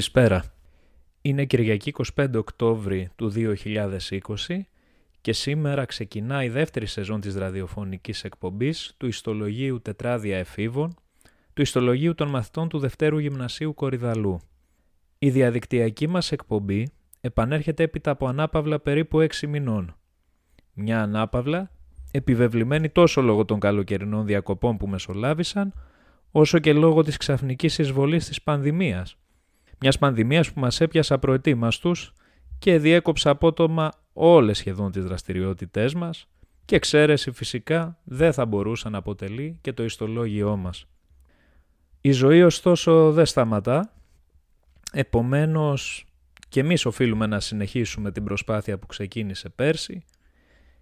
Καλησπέρα. Είναι Κυριακή 25 Οκτώβρη του 2020 και σήμερα ξεκινά η δεύτερη σεζόν της ραδιοφωνικής εκπομπής του Ιστολογίου Τετράδια Εφήβων, του Ιστολογίου των Μαθητών του Δευτέρου Γυμνασίου Κορυδαλού. Η διαδικτυακή μας εκπομπή επανέρχεται έπειτα από ανάπαυλα περίπου 6 μηνών. Μια ανάπαυλα επιβεβλημένη τόσο λόγω των καλοκαιρινών διακοπών που μεσολάβησαν, όσο και λόγω της ξαφνικής εισβολής της πανδημίας. Μιας πανδημίας που μας έπιασε απροετοίμαστους και διέκοψε απότομα όλες σχεδόν τις δραστηριότητές μας και εξαίρεση φυσικά δεν θα μπορούσε να αποτελεί και το ιστολόγιό μας. Η ζωή ωστόσο δεν σταματά, επομένως και εμείς οφείλουμε να συνεχίσουμε την προσπάθεια που ξεκίνησε πέρσι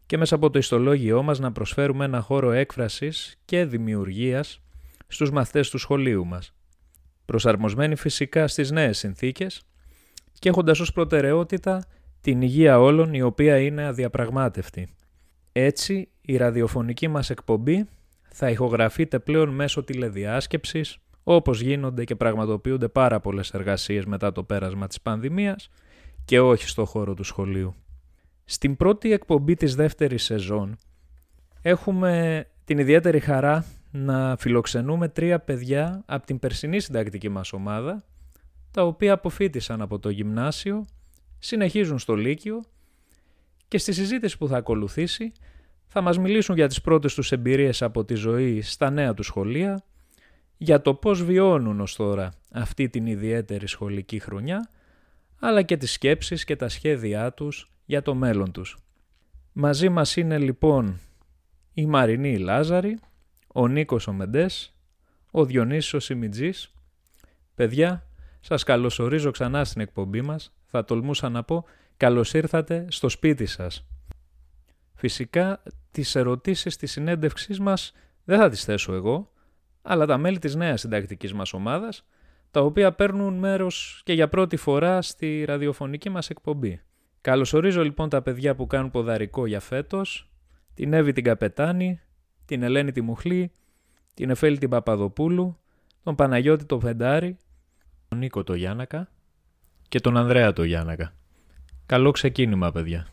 και μέσα από το ιστολόγιό μας να προσφέρουμε ένα χώρο έκφρασης και δημιουργίας στους μαθητές του σχολείου μας, προσαρμοσμένοι φυσικά στις νέες συνθήκες και έχοντας ως προτεραιότητα την υγεία όλων η οποία είναι αδιαπραγμάτευτη. Έτσι, η ραδιοφωνική μας εκπομπή θα ηχογραφείται πλέον μέσω τηλεδιάσκεψης, όπως γίνονται και πραγματοποιούνται πάρα πολλές εργασίες μετά το πέρασμα της πανδημίας και όχι στο χώρο του σχολείου. Στην πρώτη εκπομπή της δεύτερης σεζόν έχουμε την ιδιαίτερη χαρά να φιλοξενούμε τρία παιδιά από την περσινή συντακτική μας ομάδα, τα οποία αποφύτησαν από το γυμνάσιο, συνεχίζουν στο Λύκειο και στη συζήτηση που θα ακολουθήσει θα μας μιλήσουν για τις πρώτες τους εμπειρίες από τη ζωή στα νέα του σχολεία, για το πώς βιώνουν ως τώρα αυτή την ιδιαίτερη σχολική χρονιά, αλλά και τις σκέψεις και τα σχέδιά τους για το μέλλον τους. Μαζί μας είναι λοιπόν η Μαρινή Λάζαρη, ο Νίκος ο Μεντές, ο Διονύσης ο Σιμιτζής. Παιδιά, σας καλωσορίζω ξανά στην εκπομπή μας. Θα τολμούσα να πω καλώς ήρθατε στο σπίτι σας. Φυσικά τις ερωτήσεις της συνέντευξής μας δεν θα τις θέσω εγώ, αλλά τα μέλη της νέας συντακτικής μας ομάδας, τα οποία παίρνουν μέρος και για πρώτη φορά στη ραδιοφωνική μας εκπομπή. Καλωσορίζω λοιπόν τα παιδιά που κάνουν ποδαρικό για φέτος, την Εύη την Καπετάνη, την Ελένη τη Μουχλή, την Εφέλη την Παπαδοπούλου, τον Παναγιώτη το Φεντάρη, τον Νίκο το Γιάννακα και τον Ανδρέα το Γιάννακα. Καλό ξεκίνημα παιδιά.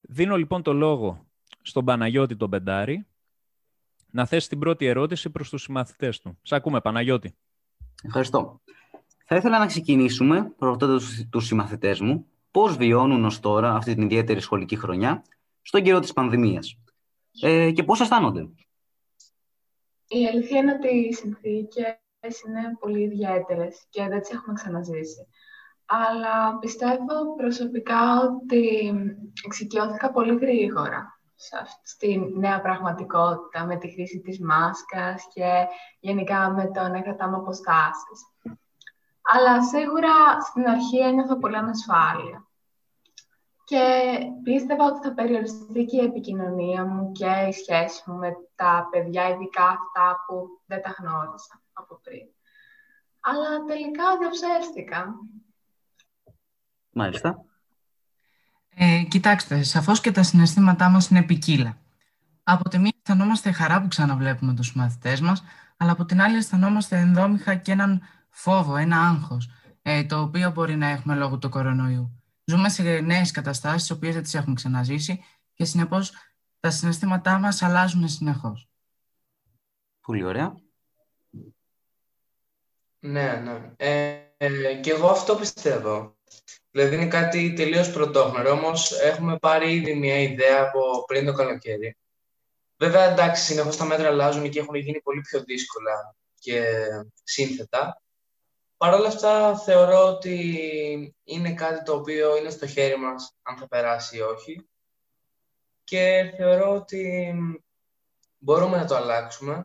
Δίνω λοιπόν το λόγο στον Παναγιώτη τον Πεντάρη να θέσει την πρώτη ερώτηση προς τους συμμαθητές του. Σ' ακούμε Παναγιώτη. Ευχαριστώ. Θα ήθελα να ξεκινήσουμε, ρωτώντα τους συμμαθητές μου, πώς βιώνουν ως τώρα αυτή την ιδιαίτερη σχολική χρονιά στον καιρό της πανδημίας ε, και πώς αισθάνονται; Η αλήθεια είναι ότι οι συνθήκες είναι πολύ ιδιαίτερες και δεν τις έχουμε ξαναζήσει. Αλλά πιστεύω προσωπικά ότι εξοικειώθηκα πολύ γρήγορα στη νέα πραγματικότητα με τη χρήση της μάσκας και γενικά με το να κρατάμε αποστάσεις. Αλλά σίγουρα στην αρχή ένιωθα πολύ ανασφάλεια. Και πίστευα ότι θα περιοριστεί και η επικοινωνία μου και η σχέση μου με τα παιδιά, ειδικά αυτά που δεν τα γνώρισα από πριν. Αλλά τελικά διαψεύστηκα. Μάλιστα. Ε, κοιτάξτε, σαφώς και τα συναισθήματά μας είναι ποικίλα. Από τη μία αισθανόμαστε χαρά που ξαναβλέπουμε τους μαθητές μας, αλλά από την άλλη αισθανόμαστε ενδόμηχα και έναν φόβο, ένα άγχος, ε, το οποίο μπορεί να έχουμε λόγω του κορονοϊού. Ζούμε σε νέες καταστάσεις, τις οποίες δεν τις έχουμε ξαναζήσει και συνεπώς τα συναισθήματά μας αλλάζουν συνεχώς. Πολύ ωραία. Ναι, ναι. Ε, ε, και εγώ αυτό πιστεύω. Δηλαδή είναι κάτι τελείως πρωτόγνωρο, όμως έχουμε πάρει ήδη μια ιδέα από πριν το καλοκαίρι. Βέβαια, εντάξει, συνεχώς τα μέτρα αλλάζουν και έχουν γίνει πολύ πιο δύσκολα και σύνθετα. Παρ' όλα αυτά θεωρώ ότι είναι κάτι το οποίο είναι στο χέρι μας αν θα περάσει ή όχι και θεωρώ ότι μπορούμε να το αλλάξουμε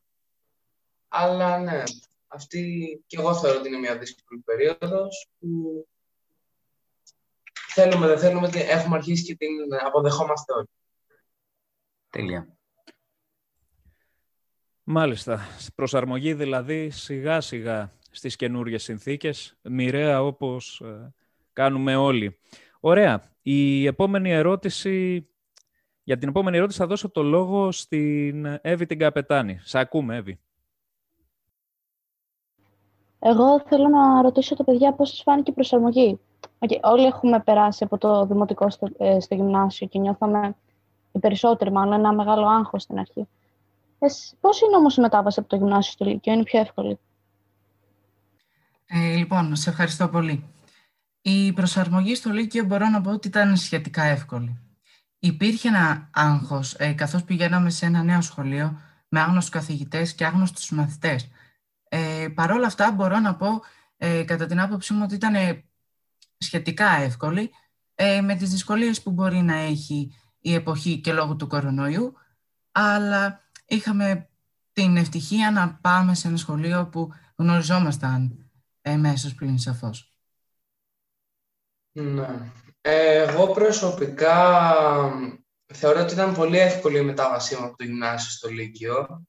αλλά ναι, αυτή και εγώ θεωρώ ότι είναι μια δύσκολη περίοδος που θέλουμε, δεν θέλουμε, έχουμε αρχίσει και την αποδεχόμαστε όλοι. Τέλεια. Μάλιστα. Προσαρμογή δηλαδή σιγά σιγά στις καινούργιες συνθήκες, μοιραία όπως ε, κάνουμε όλοι. Ωραία. Η επόμενη ερώτηση, για την επόμενη ερώτηση θα δώσω το λόγο στην Εύη την Καπετάνη. Σ' ακούμε, Εύη. Εγώ θέλω να ρωτήσω τα παιδιά πώς σας φάνηκε η προσαρμογή. Okay, όλοι έχουμε περάσει από το δημοτικό στο, ε, στο γυμνάσιο και νιώθαμε οι περισσότεροι μάλλον ένα μεγάλο άγχος στην αρχή. Ε, πώς είναι όμως η μετάβαση από το γυμνάσιο στο Λύκειο, είναι πιο εύκολη; Ε, λοιπόν, σε ευχαριστώ πολύ. Η προσαρμογή στο Λύκειο μπορώ να πω ότι ήταν σχετικά εύκολη. Υπήρχε ένα άγχος, ε, καθώς πηγαίναμε σε ένα νέο σχολείο με άγνωστους καθηγητές και άγνωστους μαθητές. Ε, Παρ' όλα αυτά μπορώ να πω, ε, κατά την άποψή μου, ότι ήταν σχετικά εύκολη, ε, με τις δυσκολίες που μπορεί να έχει η εποχή και λόγω του κορονοϊού, αλλά είχαμε την ευτυχία να πάμε σε ένα σχολείο που γνωριζόμασταν εμέσως πλην σαφώς. Ναι. Εγώ προσωπικά θεωρώ ότι ήταν πολύ εύκολη η μετάβασή μου από το γυμνάσιο στο Λύκειο,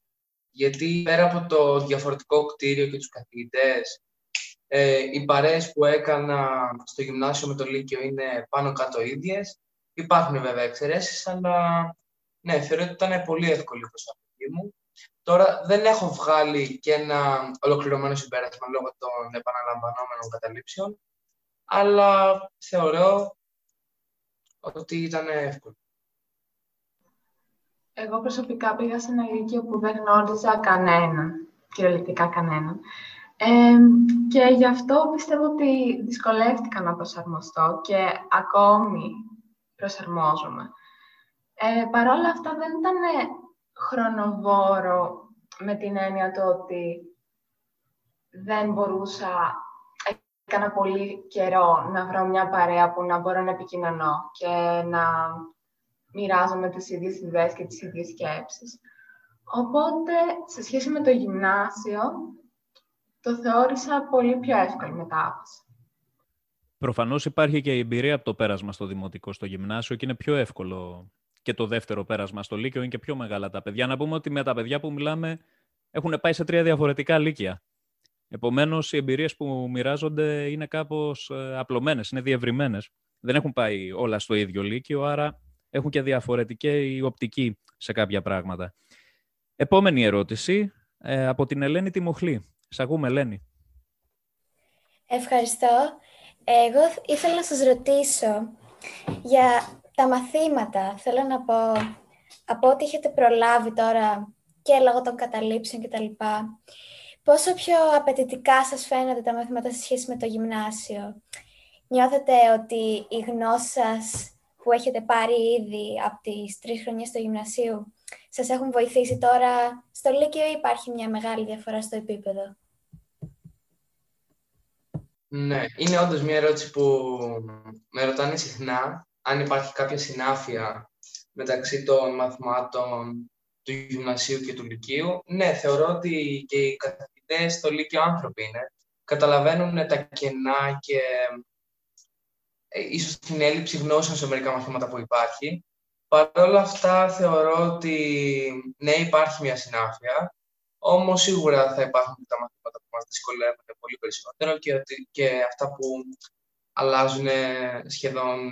γιατί πέρα από το διαφορετικό κτίριο και τους καθηγητές, ε, οι παρέες που έκανα στο γυμνάσιο με το Λύκειο είναι πάνω κάτω ίδιες. Υπάρχουν βέβαια εξαιρέσεις, αλλά ναι, θεωρώ ότι ήταν πολύ εύκολη η προσαρμογή μου. Τώρα δεν έχω βγάλει και ένα ολοκληρωμένο συμπέρασμα λόγω των επαναλαμβανόμενων καταλήψεων, αλλά θεωρώ ότι ήταν εύκολο. Εγώ προσωπικά πήγα σε ένα λύκειο που δεν γνώριζα κανέναν, κυριολεκτικά κανέναν. Ε, και γι' αυτό πιστεύω ότι δυσκολεύτηκα να προσαρμοστώ και ακόμη προσαρμόζομαι. Ε, Παρ' όλα αυτά δεν ήταν χρονοβόρο με την έννοια του ότι δεν μπορούσα, έκανα πολύ καιρό να βρω μια παρέα που να μπορώ να επικοινωνώ και να μοιράζομαι τις ίδιες ιδέες και τις ίδιες σκέψεις. Οπότε, σε σχέση με το γυμνάσιο, το θεώρησα πολύ πιο εύκολη μετάβαση. Προφανώς υπάρχει και η εμπειρία από το πέρασμα στο δημοτικό, στο γυμνάσιο και είναι πιο εύκολο και το δεύτερο πέρασμα στο Λύκειο είναι και πιο μεγάλα τα παιδιά. Να πούμε ότι με τα παιδιά που μιλάμε έχουν πάει σε τρία διαφορετικά λύκεια. Επομένως, οι εμπειρίες που μοιράζονται είναι κάπως ε, απλωμένες, είναι διευρυμένες. Δεν έχουν πάει όλα στο ίδιο λύκειο, άρα έχουν και διαφορετική οπτική σε κάποια πράγματα. Επόμενη ερώτηση ε, από την Ελένη Τιμοχλή. Σ' ακούμε, Ελένη. Ευχαριστώ. Εγώ ήθελα να σας ρωτήσω για τα μαθήματα. Θέλω να πω, από ό,τι έχετε προλάβει τώρα και λόγω των καταλήψεων και τα λοιπά, πόσο πιο απαιτητικά σας φαίνονται τα μαθήματα σε σχέση με το γυμνάσιο; Νιώθετε ότι η γνώση σας που έχετε πάρει ήδη από τις τρεις χρονιές του γυμνασίου σας έχουν βοηθήσει τώρα στο Λύκειο ή υπάρχει μια μεγάλη διαφορά στο επίπεδο; Ναι, είναι όντως μια ερώτηση που με ρωτάνε συχνά αν υπάρχει κάποια συνάφεια μεταξύ των μαθημάτων του γυμνασίου και του λυκείου. Ναι, θεωρώ ότι και οι καθηγητές στο λύκειο άνθρωποι είναι. Καταλαβαίνουν τα κενά και ε, ίσως την έλλειψη γνώσεων σε μερικά μαθήματα που υπάρχει. Παρ' όλα αυτά θεωρώ ότι ναι υπάρχει μια συνάφεια, όμως σίγουρα θα υπάρχουν και τα μαθήματα που μας δυσκολεύουν πολύ περισσότερο και, και αυτά που αλλάζουν σχεδόν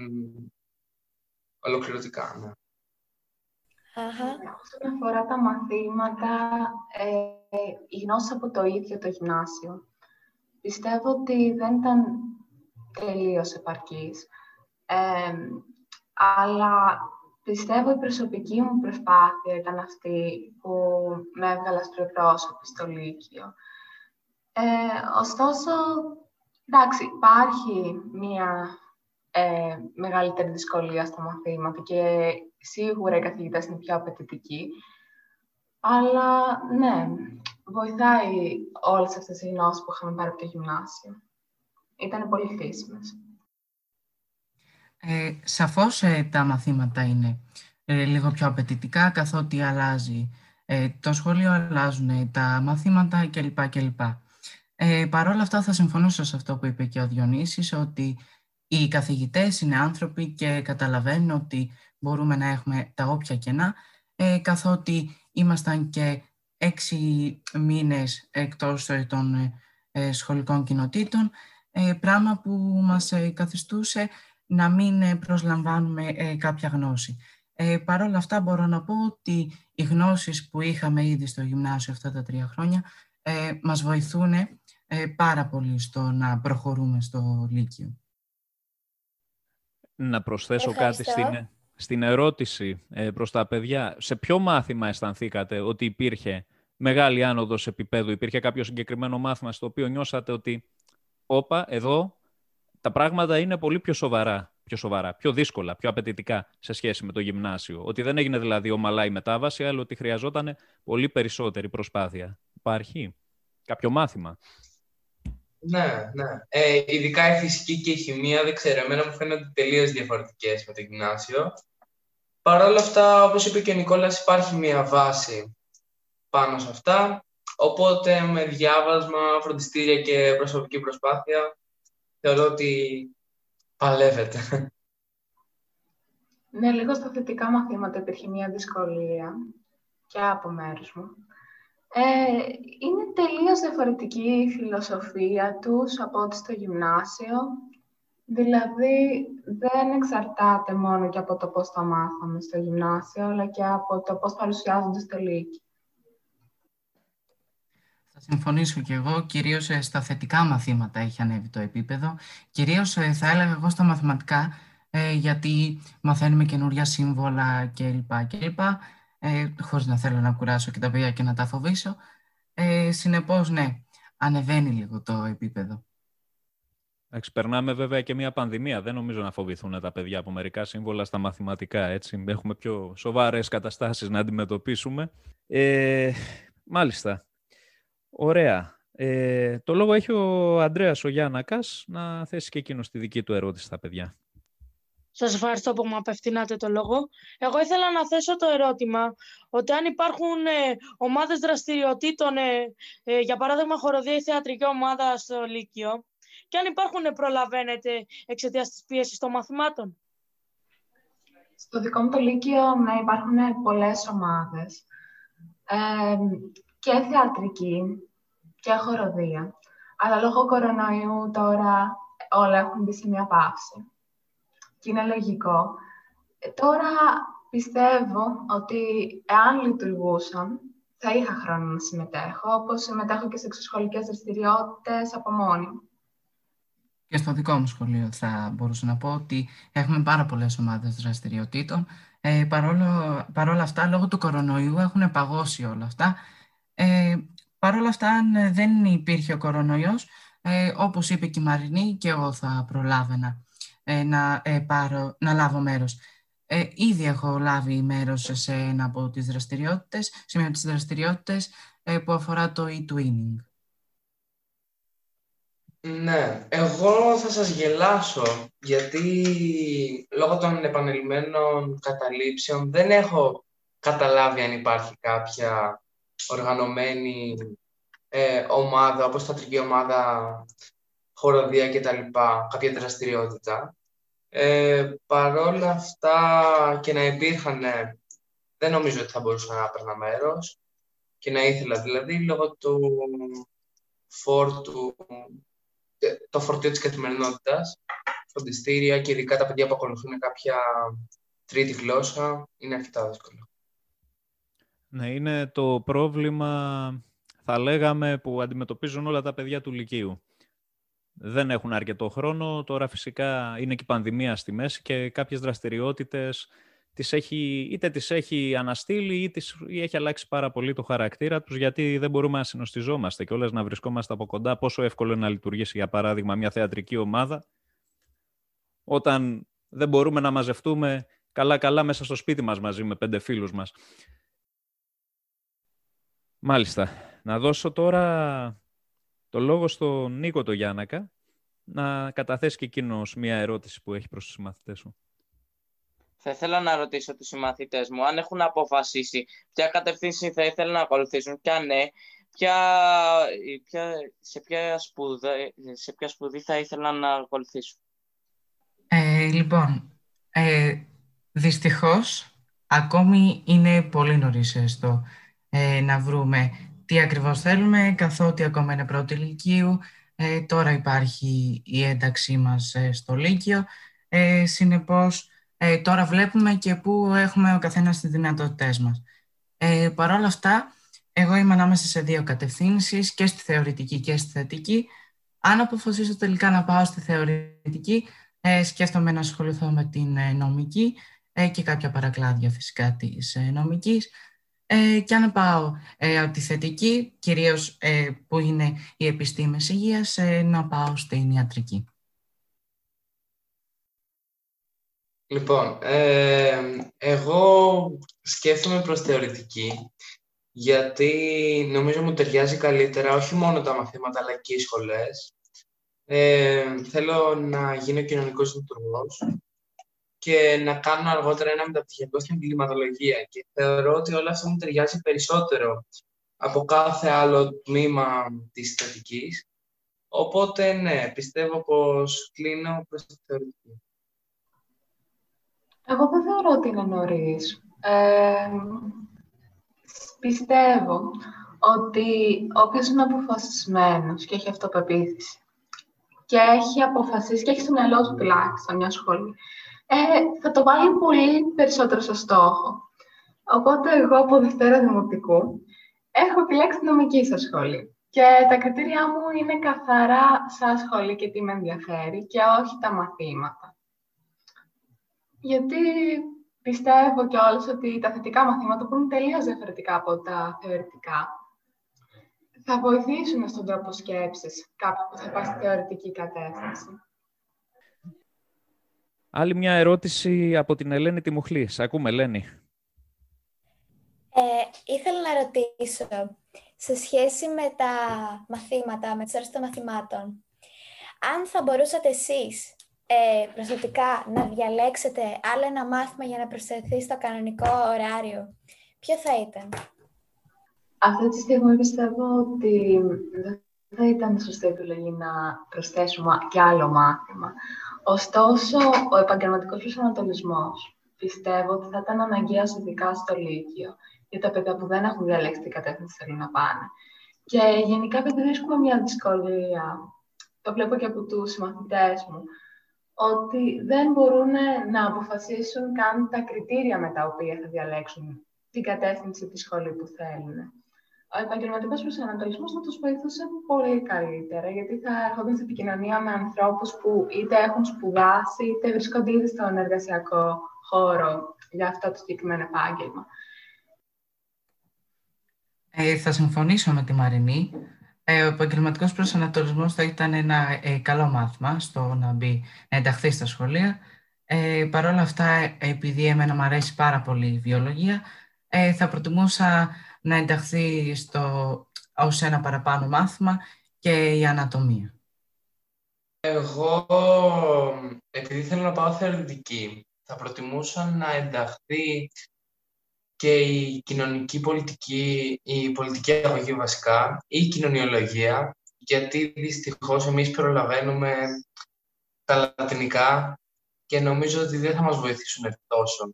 ολοκληρωτικά. Ναι. Όσον αφορά τα μαθήματα, ε, η γνώση από το ίδιο το γυμνάσιο, πιστεύω ότι δεν ήταν τελείως επαρκής. αλλά πιστεύω η προσωπική μου προσπάθεια ήταν αυτή που με έβγαλα στο εκπρόσωπο στο Λύκειο. Ε, ωστόσο, εντάξει, υπάρχει μία ε, μεγαλύτερη δυσκολία στα μαθήματα και σίγουρα οι καθηγητές είναι πιο απαιτητικοί. Αλλά ναι, βοηθάει όλες αυτές οι γνώσεις που είχαμε πάρει από το γυμνάσιο. Ήταν πολύ χρήσιμες. Ε, σαφώς ε, τα μαθήματα είναι ε, λίγο πιο απαιτητικά καθότι αλλάζει ε, το σχολείο, αλλάζουν τα μαθήματα κλπ. κλπ. Ε, Παρ' όλα αυτά θα συμφωνήσω σε αυτό που είπε και ο Διονύσης ότι οι καθηγητές είναι άνθρωποι και καταλαβαίνουν ότι μπορούμε να έχουμε τα όποια κενά, ε, καθότι ήμασταν και έξι μήνες εκτός των ε, σχολικών κοινοτήτων, ε, πράγμα που μας ε, καθιστούσε να μην προσλαμβάνουμε κάποια γνώση. Ε, Παρ' όλα αυτά μπορώ να πω ότι οι γνώσεις που είχαμε ήδη στο γυμνάσιο αυτά τα τρία χρόνια ε, μας βοηθούν ε, πάρα πολύ στο να προχωρούμε στο Λύκειο. Να προσθέσω κάτι στην, στην ερώτηση ε, προς τα παιδιά. Σε ποιο μάθημα αισθανθήκατε ότι υπήρχε μεγάλη άνοδος επίπεδου, υπήρχε κάποιο συγκεκριμένο μάθημα στο οποίο νιώσατε ότι όπα, εδώ τα πράγματα είναι πολύ πιο σοβαρά, πιο σοβαρά, πιο δύσκολα, πιο απαιτητικά σε σχέση με το γυμνάσιο. Ότι δεν έγινε δηλαδή ομαλά η μετάβαση, αλλά ότι χρειαζόταν πολύ περισσότερη προσπάθεια. Υπάρχει κάποιο μάθημα; Ναι, ναι. Ε, ειδικά η φυσική και η χημεία, δεν ξέρω, εμένα μου φαίνονται τελείως διαφορετικές με το γυμνάσιο. Παρ' όλα αυτά, όπως είπε και ο Νικόλας, υπάρχει μια βάση πάνω σε αυτά. Οπότε με διάβασμα, φροντιστήρια και προσωπική προσπάθεια θεωρώ ότι παλεύεται. Ναι, λίγο στα θετικά μαθήματα υπήρχε μια δυσκολία και από μέρους μου. Ε, είναι τελείως διαφορετική η φιλοσοφία τους από ό,τι στο γυμνάσιο. Δηλαδή, δεν εξαρτάται μόνο και από το πώς τα μάθαμε στο γυμνάσιο, αλλά και από το πώς παρουσιάζονται στο Λύκειο. Θα συμφωνήσω και εγώ. Κυρίως ε, στα θετικά μαθήματα έχει ανέβει το επίπεδο. Κυρίως ε, θα έλεγα εγώ στα μαθηματικά, ε, γιατί μαθαίνουμε καινούρια σύμβολα κλπ. κλπ ε, χωρίς να θέλω να κουράσω και τα παιδιά και να τα φοβήσω. Ε, συνεπώς, ναι, ανεβαίνει λίγο το επίπεδο. Εντάξει, περνάμε βέβαια και μια πανδημία. Δεν νομίζω να φοβηθούν τα παιδιά από μερικά σύμβολα στα μαθηματικά. Έτσι. Έχουμε πιο σοβαρές καταστάσεις να αντιμετωπίσουμε. Ε, μάλιστα. Ωραία. Ε, το λόγο έχει ο Αντρέας ο Γιάννακας να θέσει και εκείνος τη δική του ερώτηση στα παιδιά. Σας ευχαριστώ που μου απευθύνατε το λόγο. Εγώ ήθελα να θέσω το ερώτημα ότι αν υπάρχουν ε, ομάδες δραστηριοτήτων, ε, ε, για παράδειγμα χοροδία ή θεατρική ομάδα στο Λύκειο, και αν υπάρχουν ε, προλαβαίνετε εξαιτίας της πίεσης των μαθημάτων; Στο δικό μου το Λύκειο ναι, υπάρχουν πολλές ομάδες. και θεατρική και χοροδία. Αλλά λόγω κορονοϊού τώρα όλα έχουν μπει σε μια παύση και είναι λογικό. Ε, τώρα πιστεύω ότι εάν λειτουργούσαν, θα είχα χρόνο να συμμετέχω, όπως συμμετέχω και σε εξωσχολικές δραστηριότητες από μόνη μου. Και στο δικό μου σχολείο θα μπορούσα να πω ότι έχουμε πάρα πολλές ομάδες δραστηριοτήτων. Ε, παρόλο, παρόλα αυτά, λόγω του κορονοϊού έχουν παγώσει όλα αυτά. Ε, παρόλα αυτά, αν δεν υπήρχε ο κορονοϊός, ε, όπως είπε και η Μαρινή, και εγώ θα προλάβαινα ε, να, ε, πάρω, να λάβω μέρος. Ε, ήδη έχω λάβει μέρος σε ένα από τις δραστηριότητες, σε μια από τις δραστηριότητες ε, που αφορά το e-twinning. Ναι, εγώ θα σας γελάσω, γιατί λόγω των επανελειμμένων καταλήψεων δεν έχω καταλάβει αν υπάρχει κάποια οργανωμένη ε, ομάδα, όπως τα ομάδα χοροδία και τα λοιπά, κάποια δραστηριότητα. Ε, παρόλα αυτά και να υπήρχαν, δεν νομίζω ότι θα μπορούσα να έπαιρνα μέρος και να ήθελα δηλαδή λόγω του φόρτου, ε, το φορτίο της καθημερινότητας, φροντιστήρια και ειδικά τα παιδιά που ακολουθούν κάποια τρίτη γλώσσα, είναι αρκετά δύσκολο. Ναι, είναι το πρόβλημα, θα λέγαμε, που αντιμετωπίζουν όλα τα παιδιά του Λυκείου δεν έχουν αρκετό χρόνο. Τώρα φυσικά είναι και η πανδημία στη μέση και κάποιες δραστηριότητες τις έχει, είτε τις έχει αναστείλει ή, τις, ή έχει αλλάξει πάρα πολύ το χαρακτήρα τους γιατί δεν μπορούμε να συνοστιζόμαστε και όλες να βρισκόμαστε από κοντά. Πόσο εύκολο είναι να λειτουργήσει για παράδειγμα μια θεατρική ομάδα όταν δεν μπορούμε να μαζευτούμε καλά-καλά μέσα στο σπίτι μας μαζί με πέντε φίλους μας. Μάλιστα. Να δώσω τώρα το λόγο στον Νίκο το Γιάννακα να καταθέσει και εκείνος μία ερώτηση που έχει προς τους συμμαθητές σου. Θα ήθελα να ρωτήσω τους συμμαθητές μου αν έχουν αποφασίσει ποια κατευθύνση θα ήθελαν να ακολουθήσουν και αν ναι, ποια, ποια, σε, ποια σπουδή, σε ποια σπουδή θα ήθελαν να ακολουθήσουν. Ε, λοιπόν, ε, δυστυχώς ακόμη είναι πολύ νωρίς στο ε, να βρούμε τι ακριβώς θέλουμε, καθότι ακόμα είναι πρώτη ηλικίου. Ε, τώρα υπάρχει η ένταξή μας ε, στο Λύκειο. Ε, συνεπώς, ε, τώρα βλέπουμε και πού έχουμε ο καθένας τις δυνατότητές μας. Ε, Παρ' όλα αυτά, Εγώ είμαι ανάμεσα σε δύο κατευθύνσεις, και στη θεωρητική και στη θετική. Αν αποφασίσω τελικά να πάω στη θεωρητική, ε, σκέφτομαι να ασχοληθώ με την ε, νομική ε, και κάποια παρακλάδια φυσικά της ε, νομικής. Ε, και αν πάω ε, από τη θετική, κυρίως ε, που είναι οι επιστήμες υγείας, να πάω στην ιατρική. Λοιπόν, εγώ σκέφτομαι προς θεωρητική, γιατί νομίζω μου ταιριάζει καλύτερα όχι μόνο τα μαθήματα, αλλά και οι σχολές. θέλω να γίνω κοινωνικός λειτουργός και να κάνω αργότερα ένα μεταπτυχιακό στην κλιματολογία. Και θεωρώ ότι όλα αυτά μου ταιριάζει περισσότερο από κάθε άλλο τμήμα της θετικής. Οπότε, ναι, πιστεύω πως κλείνω προς τη θεωρητική. Εγώ δεν θεωρώ ότι είναι νωρίς. Ε, πιστεύω ότι όποιος είναι αποφασισμένος και έχει αυτοπεποίθηση και έχει αποφασίσει και έχει στο μυαλό του τουλάχιστον μια σχολή ε, θα το βάλει πολύ περισσότερο στο στόχο. Οπότε εγώ από Δευτέρα Δημοτικού έχω επιλέξει τη νομική σας σχολή. Και τα κριτήριά μου είναι καθαρά σαν σχολή και τι με ενδιαφέρει και όχι τα μαθήματα. Γιατί πιστεύω κιόλας ότι τα θετικά μαθήματα που είναι τελείως διαφορετικά από τα θεωρητικά θα βοηθήσουν στον τρόπο σκέψης κάποιου που θα πάει στη θεωρητική κατεύθυνση. Άλλη μια ερώτηση από την Ελένη Τιμουχλή. Σε ακούμε, Ελένη. Ε, ήθελα να ρωτήσω, σε σχέση με τα μαθήματα, με τις ώρες των μαθημάτων, αν θα μπορούσατε εσείς ε, προσωπικά να διαλέξετε άλλο ένα μάθημα για να προσθεθεί στο κανονικό ωράριο, ποιο θα ήταν; Αυτή τη στιγμή πιστεύω ότι δεν θα ήταν σωστή επιλογή να προσθέσουμε και άλλο μάθημα. Ωστόσο, ο επαγγελματικός προσανατολισμός πιστεύω ότι θα ήταν αναγκαίο ειδικά στο Λύκειο για τα παιδιά που δεν έχουν διαλέξει την κατεύθυνση που θέλουν να πάνε. Και γενικά, επειδή βρίσκουμε μια δυσκολία, το βλέπω και από τους συμμαθητές μου, ότι δεν μπορούν να αποφασίσουν καν τα κριτήρια με τα οποία θα διαλέξουν την κατεύθυνση τη σχολή που θέλουν ο επαγγελματικός προσανατολισμός θα τους βοηθούσε πολύ καλύτερα, γιατί θα έρχονταν σε επικοινωνία με ανθρώπους που είτε έχουν σπουδάσει, είτε βρίσκονται ήδη στον εργασιακό χώρο για αυτό το συγκεκριμένο επάγγελμα. Ε, θα συμφωνήσω με τη Μαρινή. Ε, ο επαγγελματικός προσανατολισμός θα ήταν ένα ε, καλό μάθημα στο να μπει, να ενταχθεί στα σχολεία. Ε, Παρ' όλα αυτά, επειδή εμένα μου αρέσει πάρα πολύ η βιολογία, ε, θα προτιμούσα να ενταχθεί στο, ως ένα παραπάνω μάθημα και η ανατομία. Εγώ, επειδή θέλω να πάω θεωρητική, θα προτιμούσα να ενταχθεί και η κοινωνική πολιτική, η πολιτική αγωγή βασικά, ή η κοινωνιολογία, γιατί δυστυχώς εμείς προλαβαίνουμε τα λατινικά και νομίζω ότι δεν θα μας βοηθήσουν τόσο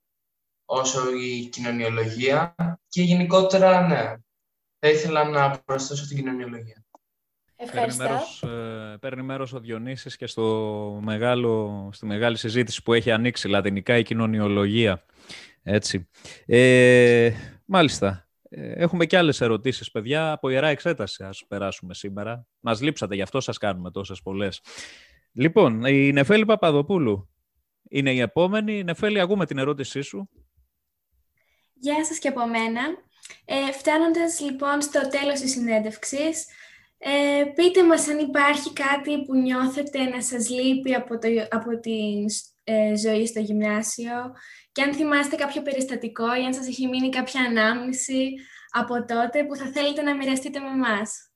όσο η κοινωνιολογία και γενικότερα, ναι, θα ήθελα να προσθέσω την κοινωνιολογία. Ευχαριστώ. Παίρνει μέρος, ε, παίρνει μέρος ο Διονύσης και στο μεγάλο, στη μεγάλη συζήτηση που έχει ανοίξει λατινικά η κοινωνιολογία. Έτσι. Ε, μάλιστα. Ε, έχουμε και άλλες ερωτήσεις, παιδιά, από Ιερά Εξέταση. Ας περάσουμε σήμερα. Μας λείψατε, γι' αυτό σας κάνουμε τόσες πολλές. Λοιπόν, η Νεφέλη Παπαδοπούλου είναι η επόμενη. Νεφέλη, ακούμε την ερώτησή σου. Γεια σας και από μένα. Ε, φτάνοντας λοιπόν στο τέλος της συνέντευξης, ε, πείτε μας αν υπάρχει κάτι που νιώθετε να σας λείπει από, το, από την ε, ζωή στο γυμνάσιο και αν θυμάστε κάποιο περιστατικό ή αν σας έχει μείνει κάποια ανάμνηση από τότε που θα θέλετε να μοιραστείτε με εμάς.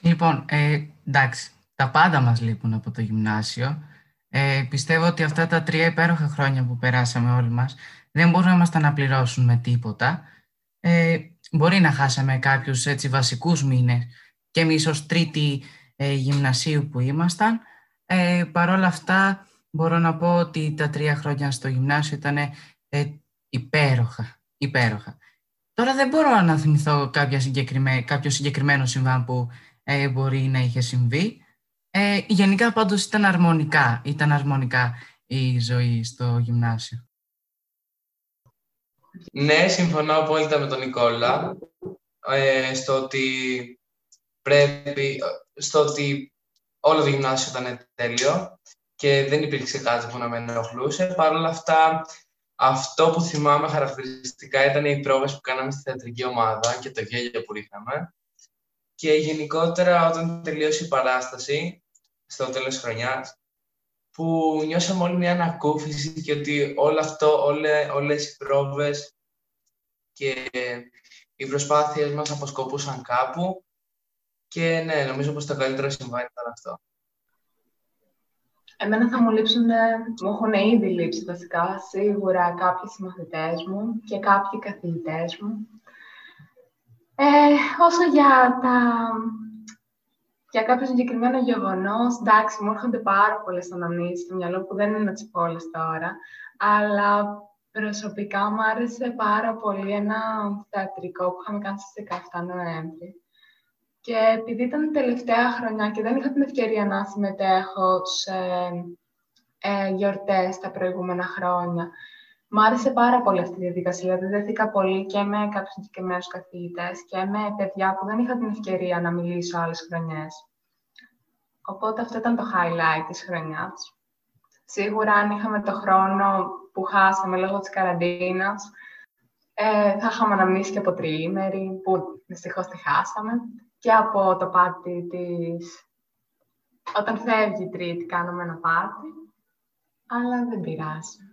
Λοιπόν, ε, εντάξει, τα πάντα μας λείπουν από το γυμνάσιο. Ε, πιστεύω ότι αυτά τα τρία υπέροχα χρόνια που περάσαμε όλοι μας δεν μπορούν να μας τα αναπληρώσουν με τίποτα. Ε, μπορεί να χάσαμε κάποιους έτσι βασικούς μήνες και εμείς ως τρίτη ε, γυμνασίου που ήμασταν. Ε, Παρ' όλα αυτά μπορώ να πω ότι τα τρία χρόνια στο γυμνάσιο ήταν ε, υπέροχα, υπέροχα. Τώρα δεν μπορώ να θυμηθώ κάποιο συγκεκριμένο συμβάν που ε, μπορεί να είχε συμβεί. Ε, γενικά πάντως ήταν αρμονικά, ήταν αρμονικά η ζωή στο γυμνάσιο. Ναι, συμφωνώ απόλυτα με τον Νικόλα ε, στο ότι πρέπει, στο ότι όλο το γυμνάσιο ήταν τέλειο και δεν υπήρξε κάτι που να με ενοχλούσε. Παρ' όλα αυτά, αυτό που θυμάμαι χαρακτηριστικά ήταν οι πρόβες που κάναμε στη θεατρική ομάδα και το γέλιο που είχαμε. Και γενικότερα όταν τελείωσε η παράσταση, στο τέλος χρονιάς, που νιώσαμε όλοι μια ανακούφιση και ότι όλο αυτό, όλε, όλες οι πρόβες και οι προσπάθειες μας αποσκοπούσαν κάπου και ναι, νομίζω πως το καλύτερο συμβάν ήταν αυτό. Εμένα θα μου λείψουν, μου έχουν ήδη λείψει βασικά, σίγουρα κάποιοι συμμαθητές μου και κάποιοι καθηγητές μου. Ε, όσο για τα για κάποιο συγκεκριμένο γεγονός, εντάξει, μου έρχονται πάρα πολλές αναμνήσεις στο μυαλό που δεν είναι να τι πω όλες τώρα, αλλά προσωπικά μου άρεσε πάρα πολύ ένα θεατρικό που είχαμε κάνει στις 17 Νοέμβρη. Και επειδή ήταν τελευταία χρονιά και δεν είχα την ευκαιρία να συμμετέχω σε ε, γιορτές τα προηγούμενα χρόνια, μου άρεσε πάρα πολύ αυτή η διαδικασία. Δηλαδή, δέθηκα πολύ και με κάποιους συγκεκριμένους καθηγητές και με παιδιά που δεν είχα την ευκαιρία να μιλήσω άλλες χρονιές. Οπότε αυτό ήταν το highlight της χρονιάς. Σίγουρα, αν είχαμε το χρόνο που χάσαμε λόγω της καραντίνας, ε, θα είχαμε αναμνήσει και από τριήμερη, που δυστυχώς τη χάσαμε, και από το πάτη της... Όταν φεύγει η τρίτη, κάνουμε ένα πάτη, αλλά δεν πειράζει.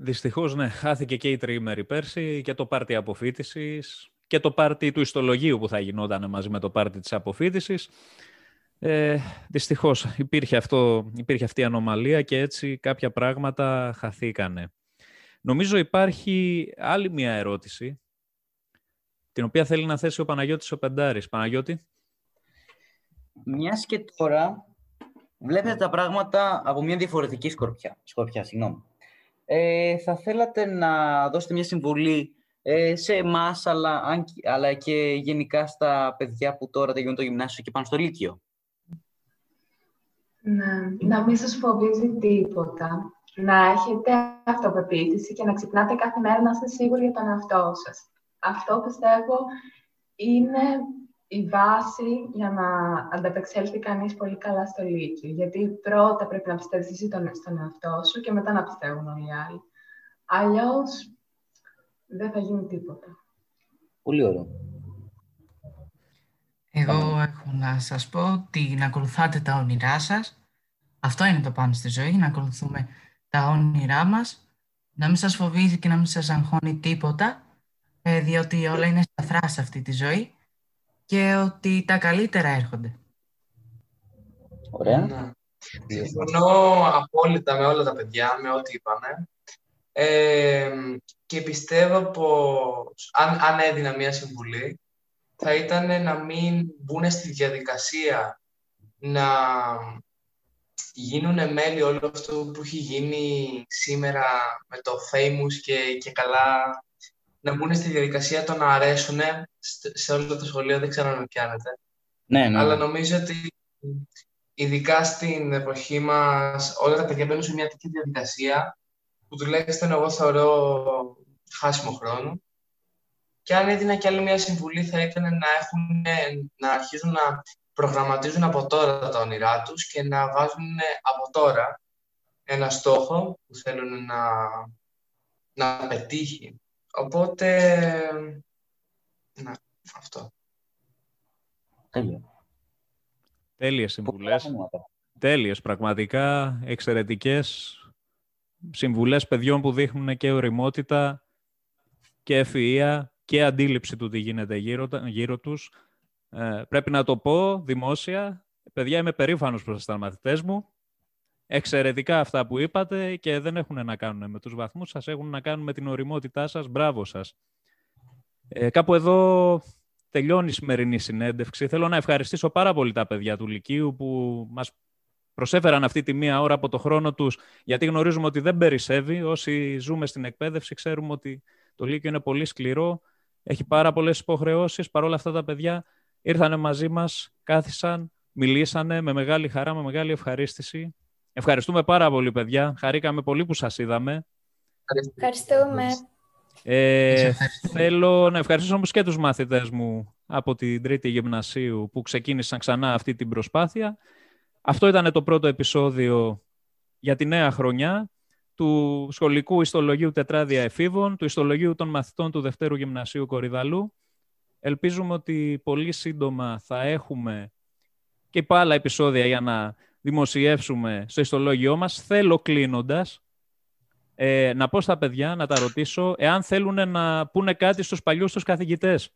Δυστυχώς, ναι, χάθηκε και η τριήμερη πέρσι και το πάρτι αποφύτησης και το πάρτι του ιστολογίου που θα γινόταν μαζί με το πάρτι της αποφύτησης. Ε, δυστυχώς υπήρχε, αυτό, υπήρχε αυτή η ανομαλία και έτσι κάποια πράγματα χαθήκανε. Νομίζω υπάρχει άλλη μια ερώτηση, την οποία θέλει να θέσει ο Παναγιώτης ο Πεντάρης. Παναγιώτη. Μιας και τώρα βλέπετε τα πράγματα από μια διαφορετική σκορπιά. σκορπιά συγγνώμη. Ε, θα θέλατε να δώσετε μια συμβουλή ε, σε εμάς, αλλά, αλλά και γενικά στα παιδιά που τώρα τελειώνουν το γυμνάσιο και πάνε στο Λύκειο; Ναι, να μην σας φοβίζει τίποτα. Να έχετε αυτοπεποίθηση και να ξυπνάτε κάθε μέρα να είστε σίγουροι για τον εαυτό σας. Αυτό πιστεύω είναι η βάση για να ανταπεξέλθει κανείς πολύ καλά στο Λύκειο. Γιατί πρώτα πρέπει να πιστεύεις εσύ στον εαυτό σου και μετά να πιστεύουν όλοι οι άλλοι. Αλλιώς δεν θα γίνει τίποτα. Πολύ ωραίο. Εγώ έχω να σας πω ότι να ακολουθάτε τα όνειρά σας. Αυτό είναι το πάνω στη ζωή, να ακολουθούμε τα όνειρά μας. Να μην σας φοβίζει και να μην σας αγχώνει τίποτα, ε, διότι όλα είναι σταθρά σε αυτή τη ζωή και ότι τα καλύτερα έρχονται. Ωραία. Ναι. Συμφωνώ απόλυτα με όλα τα παιδιά, με ό,τι είπανε. Ε, και πιστεύω πως αν, αν έδινα μία συμβουλή, θα ήταν να μην μπουν στη διαδικασία να γίνουν μέλη όλο αυτό που έχει γίνει σήμερα με το famous και, και καλά να μπουν στη διαδικασία το να αρέσουν σε όλο το σχολείο, δεν ξέρω αν πιάνετε. Ναι, ναι. Αλλά νομίζω ότι ειδικά στην εποχή μας όλα τα παιδιά μπαίνουν σε μια τέτοια διαδικασία που τουλάχιστον εγώ θεωρώ χάσιμο χρόνο. Και αν έδινα και άλλη μια συμβουλή θα ήταν να, έχουν, να αρχίζουν να προγραμματίζουν από τώρα τα όνειρά τους και να βάζουν από τώρα ένα στόχο που θέλουν να, να πετύχει. Οπότε, να, αυτό. Τέλεια. Τέλειες συμβουλές. Τέλειες, πραγματικά, εξαιρετικές συμβουλές παιδιών που δείχνουν και οριμότητα και ευφυΐα και αντίληψη του τι γίνεται γύρω, γύρω τους. Ε, πρέπει να το πω δημόσια. Παιδιά, είμαι περήφανος προς τα μαθητές μου. Εξαιρετικά αυτά που είπατε και δεν έχουν να κάνουν με τους βαθμούς σας, έχουν να κάνουν με την οριμότητά σας. Μπράβο σας. Ε, κάπου εδώ τελειώνει η σημερινή συνέντευξη. Θέλω να ευχαριστήσω πάρα πολύ τα παιδιά του Λυκείου που μας προσέφεραν αυτή τη μία ώρα από το χρόνο τους, γιατί γνωρίζουμε ότι δεν περισσεύει. Όσοι ζούμε στην εκπαίδευση ξέρουμε ότι το Λύκειο είναι πολύ σκληρό, έχει πάρα πολλές υποχρεώσεις. Παρ' όλα αυτά τα παιδιά ήρθαν μαζί μας, κάθισαν, μιλήσανε με μεγάλη χαρά, με μεγάλη ευχαρίστηση. Ευχαριστούμε πάρα πολύ, παιδιά. Χαρήκαμε πολύ που σας είδαμε. Ευχαριστούμε. Ε, θέλω να ευχαριστήσω όμως και τους μαθητές μου από την τρίτη γυμνασίου που ξεκίνησαν ξανά αυτή την προσπάθεια. Αυτό ήταν το πρώτο επεισόδιο για τη νέα χρονιά του σχολικού ιστολογίου τετράδια εφήβων, του ιστολογίου των μαθητών του Δευτέρου Γυμνασίου Κορυδαλού. Ελπίζουμε ότι πολύ σύντομα θα έχουμε και άλλα επεισόδια για να δημοσιεύσουμε στο ιστολόγιό μας. Θέλω κλείνοντας ε, να πω στα παιδιά, να τα ρωτήσω, εάν θέλουν να πούνε κάτι στους παλιούς τους καθηγητές.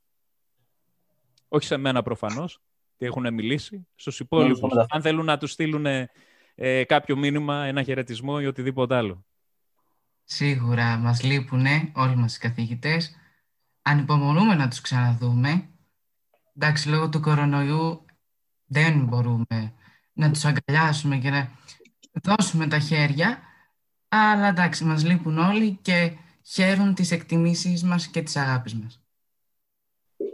Όχι σε μένα προφανώς, τι έχουν μιλήσει, στους υπόλοιπους. αν θέλουν να τους στείλουν ε, κάποιο μήνυμα, ένα χαιρετισμό ή οτιδήποτε άλλο. Σίγουρα μας λείπουν όλοι μας οι καθηγητές. Ανυπομονούμε να τους ξαναδούμε. Εντάξει, λόγω του κορονοϊού δεν μπορούμε να τους αγκαλιάσουμε και να δώσουμε τα χέρια. Αλλά εντάξει, μας λείπουν όλοι και χαίρουν τις εκτιμήσεις μας και τις αγάπης μας.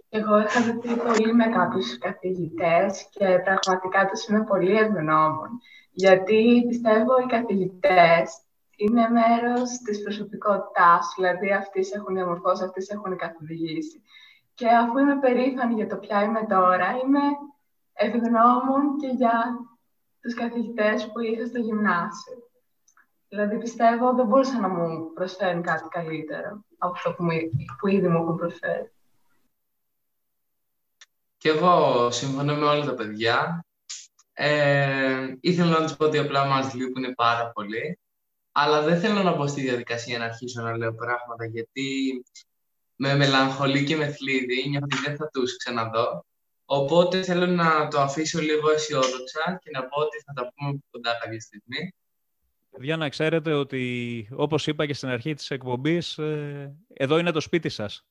Εγώ είχα δει πολύ με κάποιους καθηγητές και πραγματικά τους είμαι πολύ ευγνώμων. Γιατί πιστεύω οι καθηγητές είναι μέρος της προσωπικότητάς, δηλαδή αυτοί σε έχουν διαμορφώσει, αυτοί σε έχουν καθοδηγήσει. Και αφού είμαι περήφανη για το ποια είμαι τώρα, είμαι ευγνώμων και για τους καθηγητές που είχα στο γυμνάσιο. Δηλαδή, πιστεύω δεν μπορούσα να μου προσφέρουν κάτι καλύτερο από αυτό που, που ήδη μου έχουν προσφέρει. Και εγώ συμφωνώ με όλα τα παιδιά. Ε, ήθελα να τους πω ότι απλά μας λείπουν πάρα πολύ. Αλλά δεν θέλω να μπω στη διαδικασία να αρχίσω να λέω πράγματα, γιατί με μελαγχολεί και με θλίβει, νιώθω ότι δεν θα τους ξαναδώ. Οπότε θέλω να το αφήσω λίγο αισιόδοξα και να πω ότι θα τα πούμε κοντά κάποια στιγμή. Παιδιά, να ξέρετε ότι, όπως είπα και στην αρχή της εκπομπής, ε, εδώ είναι το σπίτι σας.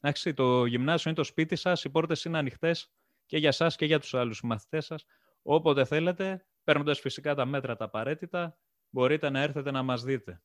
Εντάξει, το γυμνάσιο είναι το σπίτι σας, οι πόρτες είναι ανοιχτές και για σας και για τους άλλους μαθητές σας. Όποτε θέλετε, παίρνοντας φυσικά τα μέτρα τα απαραίτητα, μπορείτε να έρθετε να μας δείτε.